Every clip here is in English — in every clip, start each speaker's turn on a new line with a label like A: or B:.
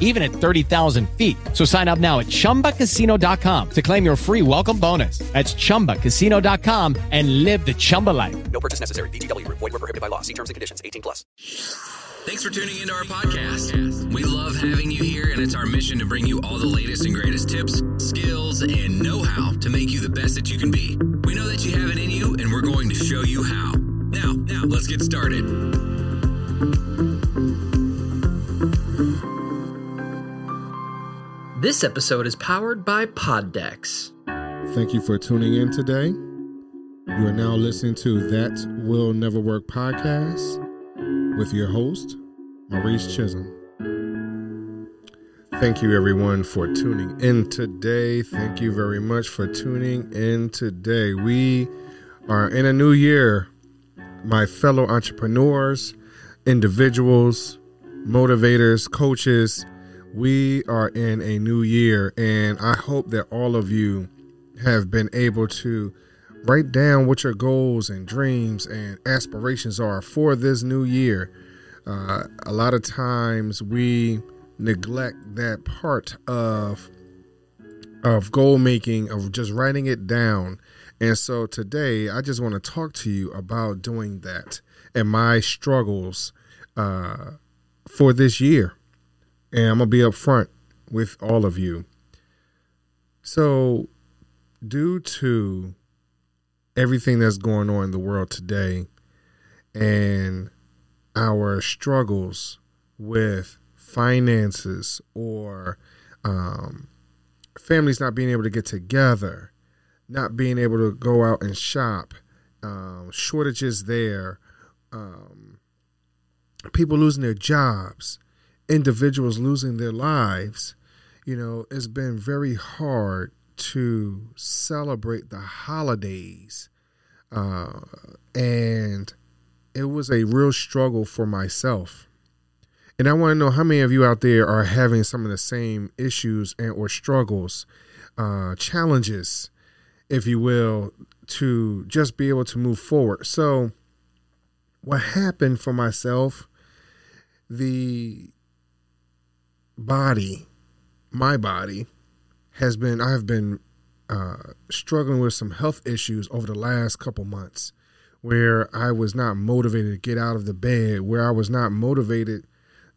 A: even at 30,000 feet. So sign up now at chumbacasino.com to claim your free welcome bonus. That's chumbacasino.com and live the Chumba life.
B: No purchase necessary. VGW Group. Void were prohibited by law. See terms and conditions. 18 plus.
C: Thanks for tuning into our podcast. We love having you here, and it's our mission to bring you all the latest and greatest tips, skills, and know-how to make you the best that you can be. We know that you have it in you, and we're going to show you how. Now, now, let's get started.
D: This episode is powered by Poddex.
E: Thank you for tuning in today. You are now listening to That Will Never Work podcast with your host, Maurice Chisholm. Thank you, everyone, for tuning in today. Thank you very much for tuning in today. We are in a new year, my fellow entrepreneurs, individuals, motivators, coaches. We are in a new year, and I hope that all of you have been able to write down what your goals and dreams and aspirations are for this new year. Uh, a lot of times we neglect that part of of goal making of just writing it down and so today i just want to talk to you about doing that and my struggles uh, for this year and i'm gonna be upfront with all of you. So due to everything that's going on in the world today and our struggles with finances or um, families not being able to get together, not being able to go out and shop, um, shortages there, um, people losing their jobs, individuals losing their lives. You know, it's been very hard to celebrate the holidays. Uh, and it was a real struggle for myself. And I want to know how many of you out there are having some of the same issues and or struggles, uh, challenges, if you will, to just be able to move forward. So, what happened for myself, the body, my body, has been, I have been uh, struggling with some health issues over the last couple months where I was not motivated to get out of the bed, where I was not motivated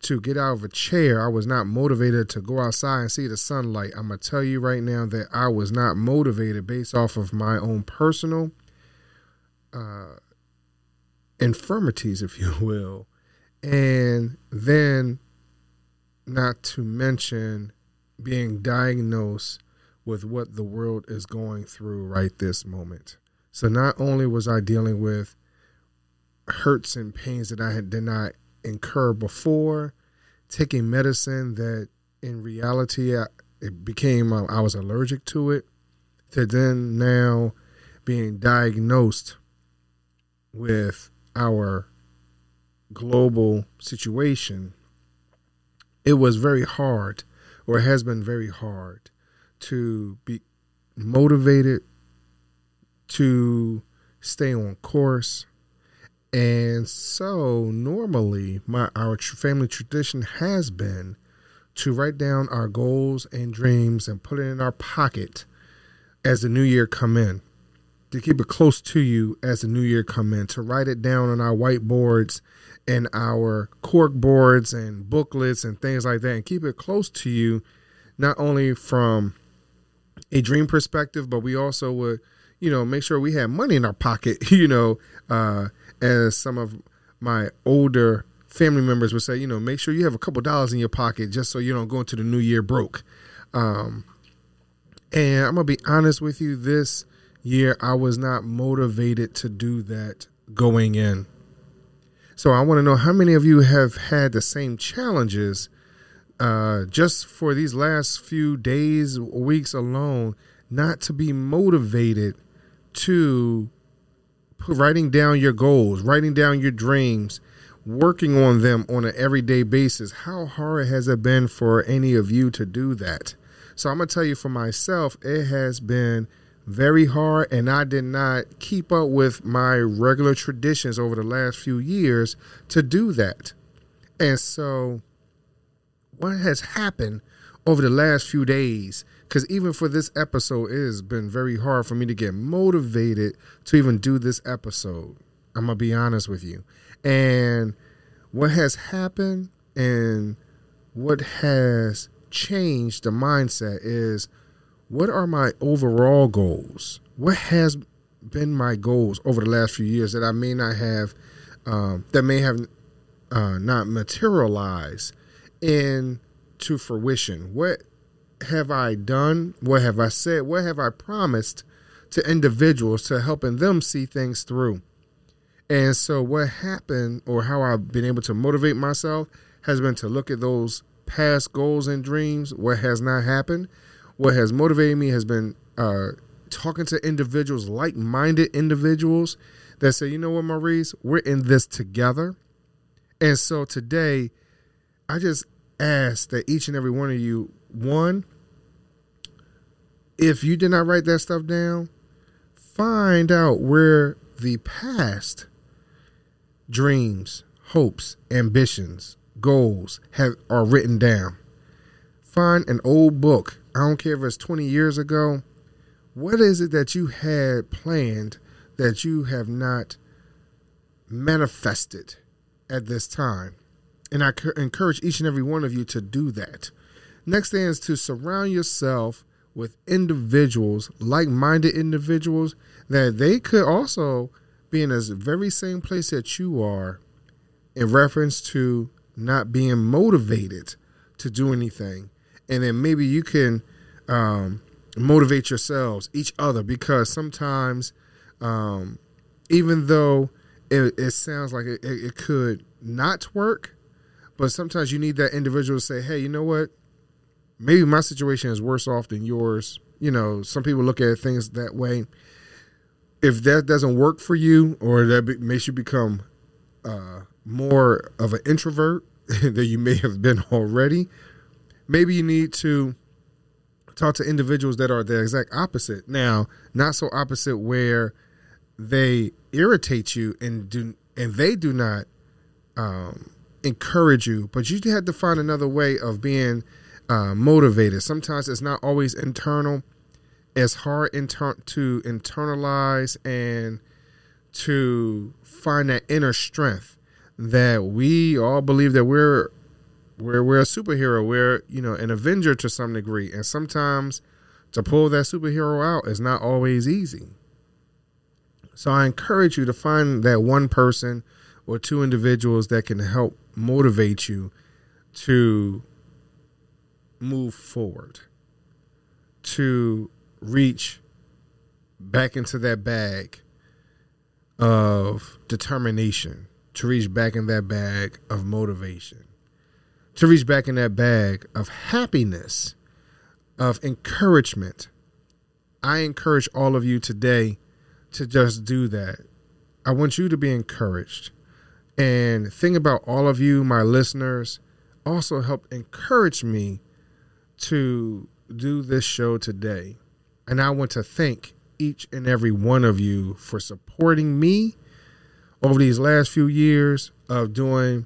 E: to get out of a chair. I was not motivated to go outside and see the sunlight. I'm going to tell you right now that I was not motivated based off of my own personal uh, infirmities, if you will. And then, not to mention being diagnosed with what the world is going through right this moment. So not only was I dealing with hurts and pains that I had did not incur before, taking medicine that in reality I, it became I was allergic to it, to then now being diagnosed with our global situation, it was very hard, or it has been very hard, to be motivated to stay on course And so normally my our family tradition has been to write down our goals and dreams and put it in our pocket as the new year come in. To keep it close to you as the new year come in, to write it down on our whiteboards and our cork boards and booklets and things like that and keep it close to you not only from a dream perspective, but we also would, you know, make sure we had money in our pocket, you know, uh, as some of my older family members would say, you know, make sure you have a couple dollars in your pocket just so you don't go into the new year broke. Um, and I'm gonna be honest with you, this year I was not motivated to do that going in. So I want to know how many of you have had the same challenges uh, just for these last few days, weeks alone, not to be motivated to writing down your goals, writing down your dreams, working on them on an everyday basis. How hard has it been for any of you to do that? So I'm gonna tell you for myself, it has been very hard, and I did not keep up with my regular traditions over the last few years to do that. And so what has happened over the last few days because even for this episode it has been very hard for me to get motivated to even do this episode i'm gonna be honest with you and what has happened and what has changed the mindset is what are my overall goals what has been my goals over the last few years that i may not have um, that may have uh, not materialized into fruition? What have I done? What have I said? What have I promised to individuals to helping them see things through? And so, what happened, or how I've been able to motivate myself, has been to look at those past goals and dreams, what has not happened. What has motivated me has been uh, talking to individuals, like minded individuals that say, you know what, Maurice, we're in this together. And so today, I just ask that each and every one of you, one, if you did not write that stuff down, find out where the past dreams, hopes, ambitions, goals have are written down. Find an old book. I don't care if it's 20 years ago. What is it that you had planned that you have not manifested at this time? And I encourage each and every one of you to do that. Next thing is to surround yourself with individuals, like minded individuals, that they could also be in this very same place that you are in reference to not being motivated to do anything. And then maybe you can um, motivate yourselves, each other, because sometimes, um, even though it, it sounds like it, it could not work, but sometimes you need that individual to say, hey, you know what? Maybe my situation is worse off than yours. You know, some people look at things that way. If that doesn't work for you, or that be, makes you become uh, more of an introvert than you may have been already, maybe you need to talk to individuals that are the exact opposite. Now, not so opposite where they irritate you and do and they do not um, encourage you, but you had to find another way of being uh, motivated. Sometimes it's not always internal. It's hard inter- to internalize and to find that inner strength that we all believe that we're we're we're a superhero. We're you know an avenger to some degree, and sometimes to pull that superhero out is not always easy. So I encourage you to find that one person or two individuals that can help motivate you to move forward, to reach back into that bag of determination, to reach back in that bag of motivation, to reach back in that bag of happiness, of encouragement. I encourage all of you today to just do that. I want you to be encouraged. And think about all of you, my listeners, also help encourage me to do this show today. And I want to thank each and every one of you for supporting me over these last few years of doing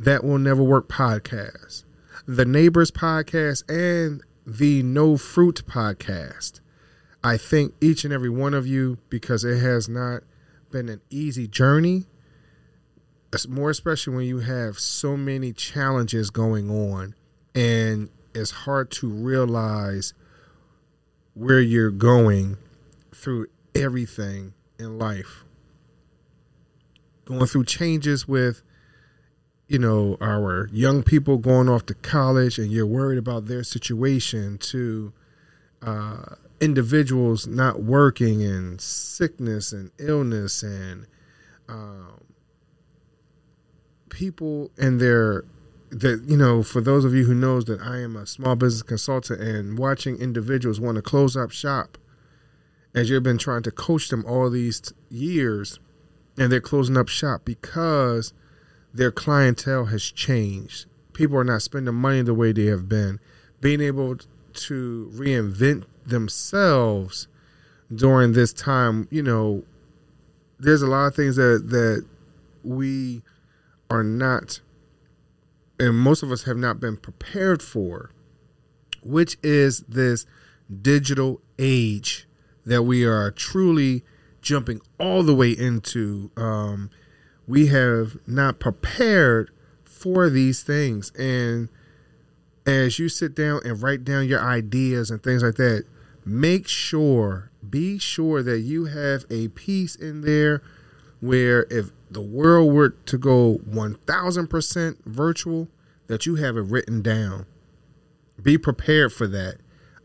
E: that will never work podcast, the neighbors podcast, and the no fruit podcast. I thank each and every one of you because it has not been an easy journey. More especially when you have so many challenges going on and it's hard to realize where you're going through everything in life. Going through changes with, you know, our young people going off to college and you're worried about their situation, to uh, individuals not working and sickness and illness and um, people and their that you know for those of you who knows that i am a small business consultant and watching individuals want to close up shop as you've been trying to coach them all these years and they're closing up shop because their clientele has changed people are not spending money the way they have been being able to reinvent themselves during this time you know there's a lot of things that that we are not and most of us have not been prepared for, which is this digital age that we are truly jumping all the way into. Um, we have not prepared for these things. And as you sit down and write down your ideas and things like that, make sure, be sure that you have a piece in there where if the world were to go 1000% virtual, that you have it written down. Be prepared for that.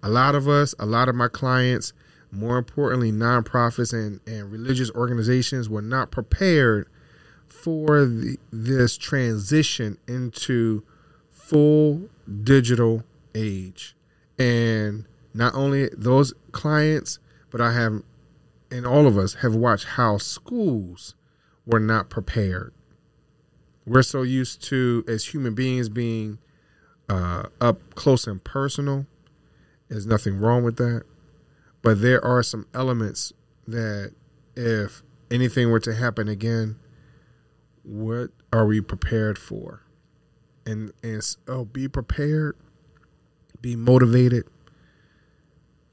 E: A lot of us, a lot of my clients, more importantly, nonprofits and, and religious organizations were not prepared for the, this transition into full digital age. And not only those clients, but I have, and all of us have watched how schools were not prepared. We're so used to, as human beings, being uh, up close and personal. There's nothing wrong with that. But there are some elements that, if anything were to happen again, what are we prepared for? And, and oh, be prepared, be motivated,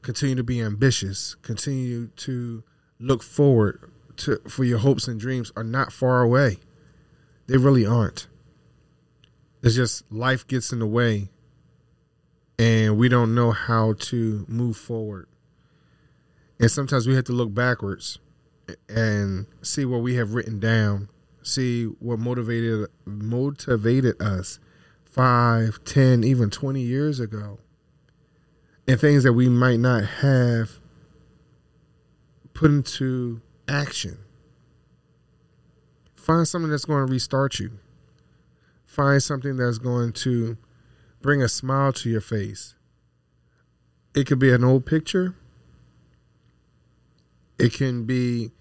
E: continue to be ambitious, continue to look forward to for your hopes and dreams are not far away. They really aren't. It's just life gets in the way and we don't know how to move forward. And sometimes we have to look backwards and see what we have written down, see what motivated motivated us five, ten, even 20 years ago. And things that we might not have put into action. Find something that's going to restart you. Find something that's going to bring a smile to your face. It could be an old picture. It can be,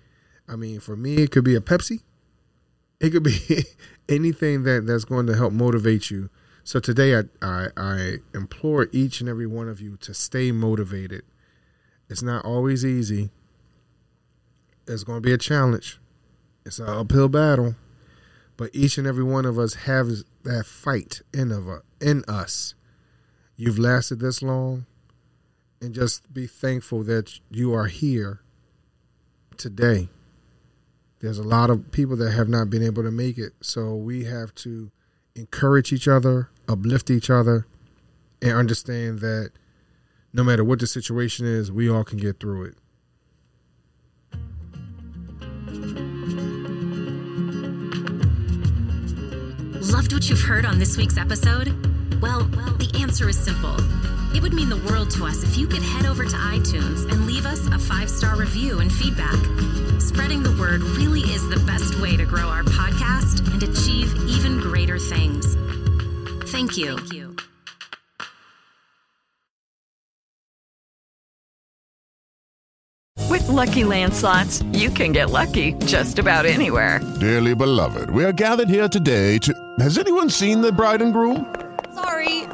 E: I mean, for me, it could be a Pepsi. It could be anything that, that's going to help motivate you. So today, I, I, I implore each and every one of you to stay motivated. It's not always easy. It's going to be a challenge. It's an uphill battle, but each and every one of us has that fight in of a, in us. You've lasted this long, and just be thankful that you are here today. There's a lot of people that have not been able to make it, so we have to encourage each other, uplift each other, and understand that no matter what the situation is, we all can get through it.
F: Loved what you've heard on this week's episode? Well, well, the answer is simple. It would mean the world to us if you could head over to iTunes and leave us a five star review and feedback. Spreading the word really is the best way to grow our podcast and achieve even greater things. Thank you. Thank you.
G: With Lucky Land slots, you can get lucky just about anywhere.
H: Dearly beloved, we are gathered here today to. Has anyone seen the bride and groom?